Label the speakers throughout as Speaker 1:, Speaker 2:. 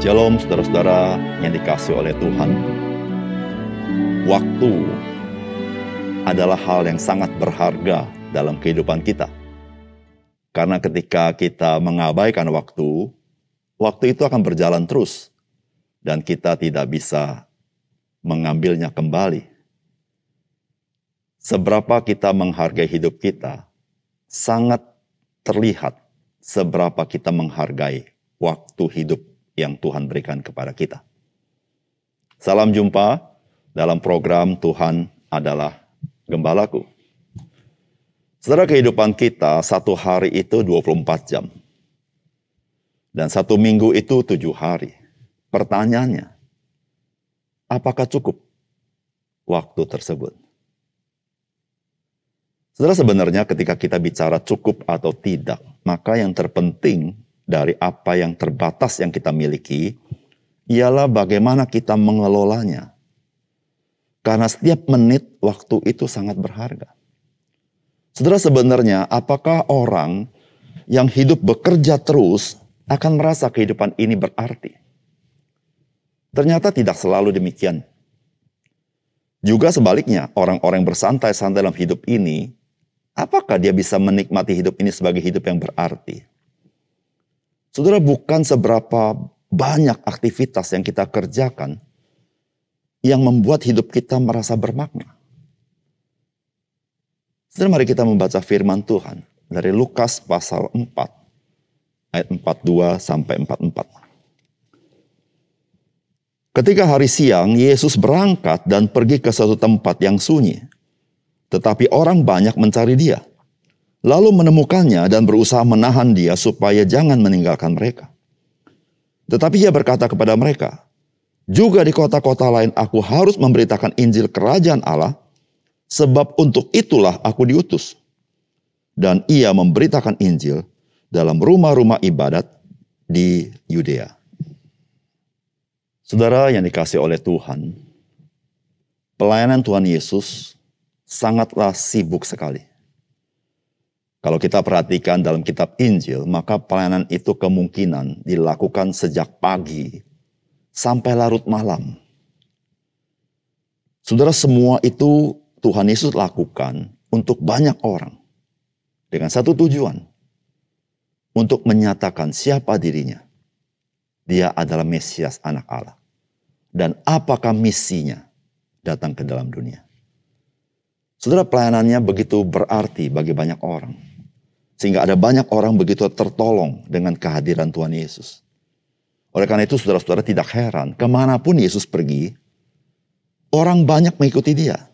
Speaker 1: Shalom saudara-saudara yang dikasih oleh Tuhan. Waktu adalah hal yang sangat berharga dalam kehidupan kita. Karena ketika kita mengabaikan waktu, waktu itu akan berjalan terus dan kita tidak bisa mengambilnya kembali. Seberapa kita menghargai hidup kita, sangat terlihat seberapa kita menghargai waktu hidup yang Tuhan berikan kepada kita. Salam jumpa dalam program Tuhan adalah Gembalaku. Setelah kehidupan kita, satu hari itu 24 jam. Dan satu minggu itu tujuh hari. Pertanyaannya, apakah cukup waktu tersebut? Setelah sebenarnya ketika kita bicara cukup atau tidak, maka yang terpenting dari apa yang terbatas yang kita miliki ialah bagaimana kita mengelolanya. Karena setiap menit waktu itu sangat berharga. Saudara sebenarnya apakah orang yang hidup bekerja terus akan merasa kehidupan ini berarti? Ternyata tidak selalu demikian. Juga sebaliknya, orang-orang bersantai-santai dalam hidup ini, apakah dia bisa menikmati hidup ini sebagai hidup yang berarti? Saudara, bukan seberapa banyak aktivitas yang kita kerjakan yang membuat hidup kita merasa bermakna. Saudara, mari kita membaca firman Tuhan dari Lukas pasal 4 ayat 42 sampai 44. Ketika hari siang, Yesus berangkat dan pergi ke suatu tempat yang sunyi. Tetapi orang banyak mencari dia lalu menemukannya dan berusaha menahan dia supaya jangan meninggalkan mereka. Tetapi ia berkata kepada mereka, juga di kota-kota lain aku harus memberitakan Injil kerajaan Allah, sebab untuk itulah aku diutus. Dan ia memberitakan Injil dalam rumah-rumah ibadat di Yudea. Saudara yang dikasih oleh Tuhan, pelayanan Tuhan Yesus sangatlah sibuk sekali. Kalau kita perhatikan dalam kitab Injil, maka pelayanan itu kemungkinan dilakukan sejak pagi sampai larut malam. Saudara, semua itu Tuhan Yesus lakukan untuk banyak orang dengan satu tujuan: untuk menyatakan siapa dirinya. Dia adalah Mesias, Anak Allah, dan apakah misinya datang ke dalam dunia. Saudara, pelayanannya begitu berarti bagi banyak orang. Sehingga ada banyak orang begitu tertolong dengan kehadiran Tuhan Yesus. Oleh karena itu saudara-saudara tidak heran. Ke mana pun Yesus pergi, orang banyak mengikuti dia.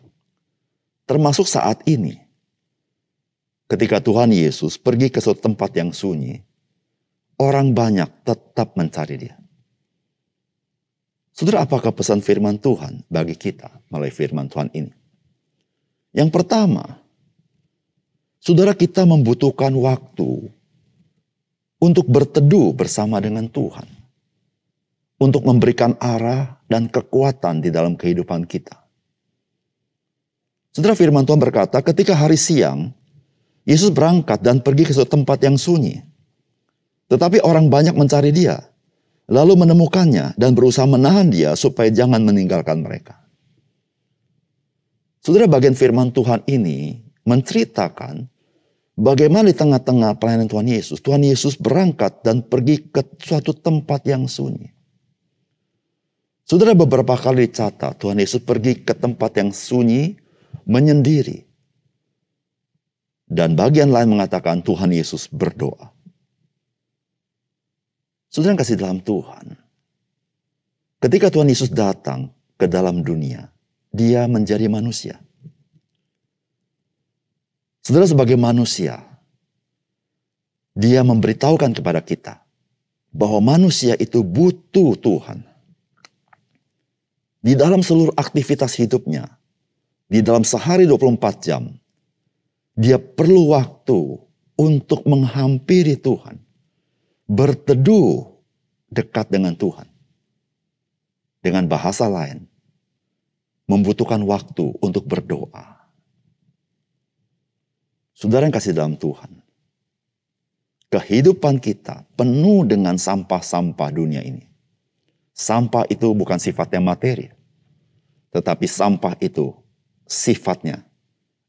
Speaker 1: Termasuk saat ini. Ketika Tuhan Yesus pergi ke suatu tempat yang sunyi, orang banyak tetap mencari dia. Saudara, apakah pesan firman Tuhan bagi kita melalui firman Tuhan ini? Yang pertama, Saudara kita membutuhkan waktu untuk berteduh bersama dengan Tuhan. Untuk memberikan arah dan kekuatan di dalam kehidupan kita. Saudara firman Tuhan berkata, ketika hari siang, Yesus berangkat dan pergi ke suatu tempat yang sunyi. Tetapi orang banyak mencari dia, lalu menemukannya dan berusaha menahan dia supaya jangan meninggalkan mereka. Saudara bagian firman Tuhan ini menceritakan Bagaimana di tengah-tengah pelayanan Tuhan Yesus, Tuhan Yesus berangkat dan pergi ke suatu tempat yang sunyi. Saudara beberapa kali dicatat, Tuhan Yesus pergi ke tempat yang sunyi, menyendiri. Dan bagian lain mengatakan Tuhan Yesus berdoa. Saudara yang kasih dalam Tuhan. Ketika Tuhan Yesus datang ke dalam dunia, dia menjadi manusia. Saudara sebagai manusia, dia memberitahukan kepada kita bahwa manusia itu butuh Tuhan. Di dalam seluruh aktivitas hidupnya, di dalam sehari 24 jam, dia perlu waktu untuk menghampiri Tuhan, berteduh dekat dengan Tuhan. Dengan bahasa lain, membutuhkan waktu untuk berdoa Saudara yang kasih dalam Tuhan. Kehidupan kita penuh dengan sampah-sampah dunia ini. Sampah itu bukan sifatnya materi, tetapi sampah itu sifatnya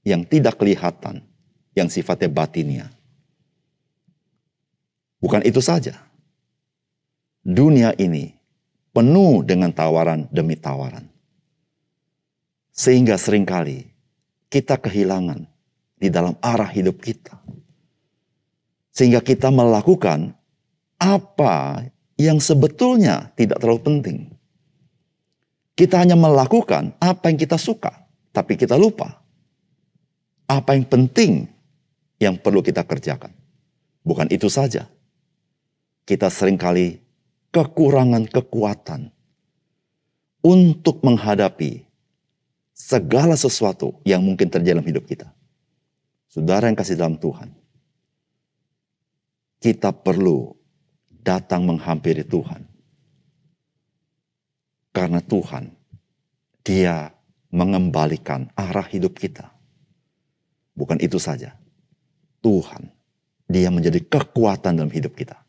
Speaker 1: yang tidak kelihatan, yang sifatnya batinnya. Bukan itu saja. Dunia ini penuh dengan tawaran demi tawaran. Sehingga sering kali kita kehilangan di dalam arah hidup kita. Sehingga kita melakukan apa yang sebetulnya tidak terlalu penting. Kita hanya melakukan apa yang kita suka, tapi kita lupa apa yang penting yang perlu kita kerjakan. Bukan itu saja. Kita sering kali kekurangan kekuatan untuk menghadapi segala sesuatu yang mungkin terjadi dalam hidup kita. Saudara yang kasih dalam Tuhan, kita perlu datang menghampiri Tuhan. Karena Tuhan, dia mengembalikan arah hidup kita. Bukan itu saja. Tuhan, dia menjadi kekuatan dalam hidup kita.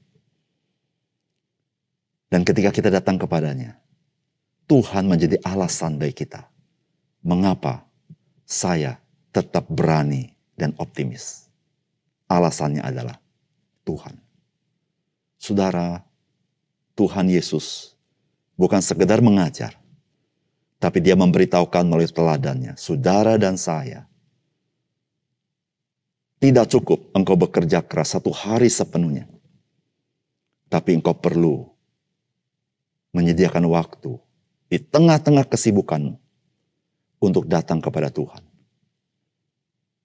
Speaker 1: Dan ketika kita datang kepadanya, Tuhan menjadi alasan bagi kita. Mengapa saya tetap berani dan optimis? Alasannya adalah Tuhan. Saudara, Tuhan Yesus bukan sekedar mengajar, tapi dia memberitahukan melalui teladannya, saudara dan saya. Tidak cukup engkau bekerja keras satu hari sepenuhnya. Tapi engkau perlu menyediakan waktu di tengah-tengah kesibukanmu untuk datang kepada Tuhan.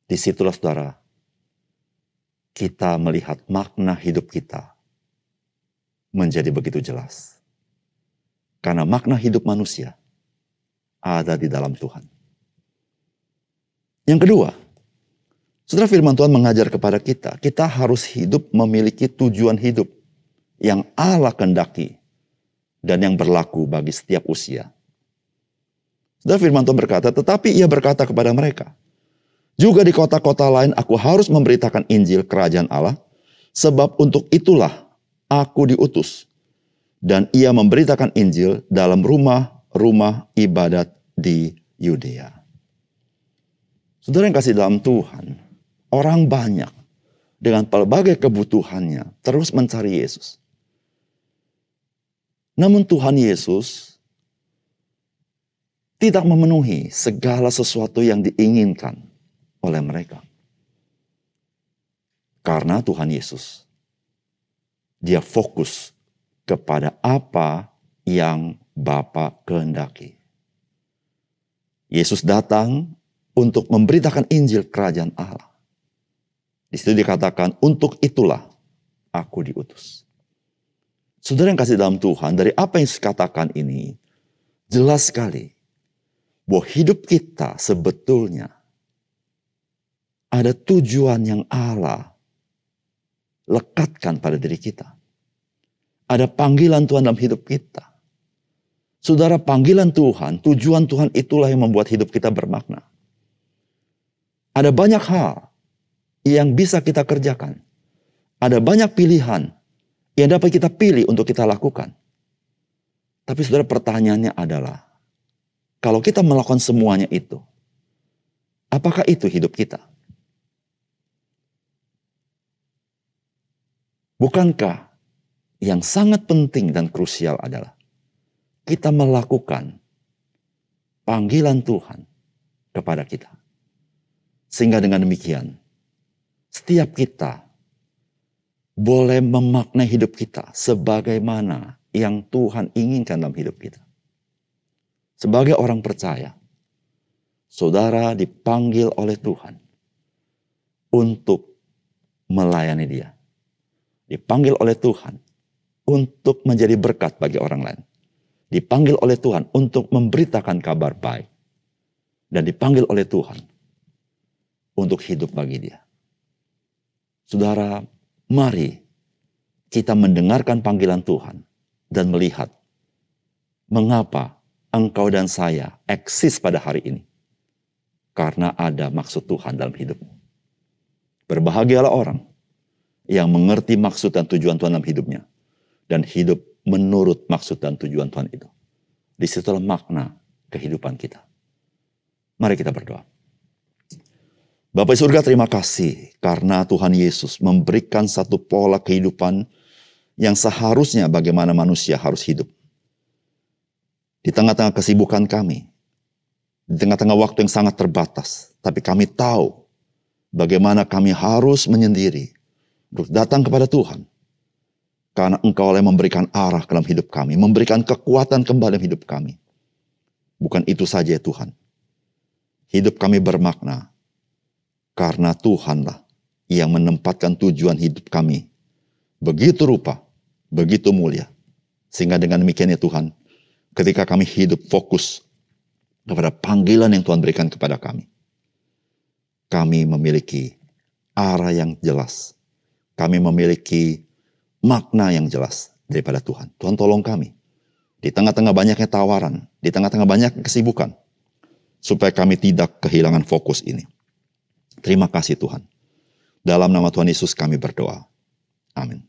Speaker 1: Di situlah saudara, kita melihat makna hidup kita menjadi begitu jelas. Karena makna hidup manusia ada di dalam Tuhan. Yang kedua, Saudara firman Tuhan mengajar kepada kita, kita harus hidup memiliki tujuan hidup yang Allah kendaki dan yang berlaku bagi setiap usia. Saudara firman Tuhan berkata, tetapi ia berkata kepada mereka, juga di kota-kota lain aku harus memberitakan Injil kerajaan Allah, sebab untuk itulah aku diutus. Dan ia memberitakan Injil dalam rumah-rumah ibadat di Yudea. Saudara yang kasih dalam Tuhan, orang banyak dengan pelbagai kebutuhannya terus mencari Yesus. Namun Tuhan Yesus tidak memenuhi segala sesuatu yang diinginkan oleh mereka. Karena Tuhan Yesus dia fokus kepada apa yang Bapa kehendaki. Yesus datang untuk memberitakan Injil kerajaan Allah. Di situ dikatakan, untuk itulah aku diutus. Saudara yang kasih dalam Tuhan, dari apa yang saya katakan ini, jelas sekali bahwa hidup kita sebetulnya ada tujuan yang Allah lekatkan pada diri kita. Ada panggilan Tuhan dalam hidup kita. Saudara, panggilan Tuhan, tujuan Tuhan itulah yang membuat hidup kita bermakna. Ada banyak hal yang bisa kita kerjakan. Ada banyak pilihan yang dapat kita pilih untuk kita lakukan. Tapi saudara pertanyaannya adalah, kalau kita melakukan semuanya itu, apakah itu hidup kita? Bukankah yang sangat penting dan krusial adalah kita melakukan panggilan Tuhan kepada kita. Sehingga dengan demikian, setiap kita boleh memaknai hidup kita sebagaimana yang Tuhan inginkan dalam hidup kita. Sebagai orang percaya, saudara dipanggil oleh Tuhan untuk melayani Dia dipanggil oleh Tuhan untuk menjadi berkat bagi orang lain. Dipanggil oleh Tuhan untuk memberitakan kabar baik. Dan dipanggil oleh Tuhan untuk hidup bagi dia. Saudara, mari kita mendengarkan panggilan Tuhan dan melihat mengapa engkau dan saya eksis pada hari ini. Karena ada maksud Tuhan dalam hidupmu. Berbahagialah orang yang mengerti maksud dan tujuan Tuhan dalam hidupnya dan hidup menurut maksud dan tujuan Tuhan itu. Di situlah makna kehidupan kita. Mari kita berdoa. Bapak surga terima kasih karena Tuhan Yesus memberikan satu pola kehidupan yang seharusnya bagaimana manusia harus hidup. Di tengah-tengah kesibukan kami, di tengah-tengah waktu yang sangat terbatas, tapi kami tahu bagaimana kami harus menyendiri untuk datang kepada Tuhan. Karena engkau yang memberikan arah dalam hidup kami, memberikan kekuatan kembali dalam hidup kami. Bukan itu saja ya Tuhan. Hidup kami bermakna karena Tuhanlah yang menempatkan tujuan hidup kami. Begitu rupa, begitu mulia. Sehingga dengan demikian ya Tuhan, ketika kami hidup fokus kepada panggilan yang Tuhan berikan kepada kami. Kami memiliki arah yang jelas kami memiliki makna yang jelas daripada Tuhan. Tuhan tolong kami. Di tengah-tengah banyaknya tawaran, di tengah-tengah banyak kesibukan. Supaya kami tidak kehilangan fokus ini. Terima kasih Tuhan. Dalam nama Tuhan Yesus kami berdoa. Amin.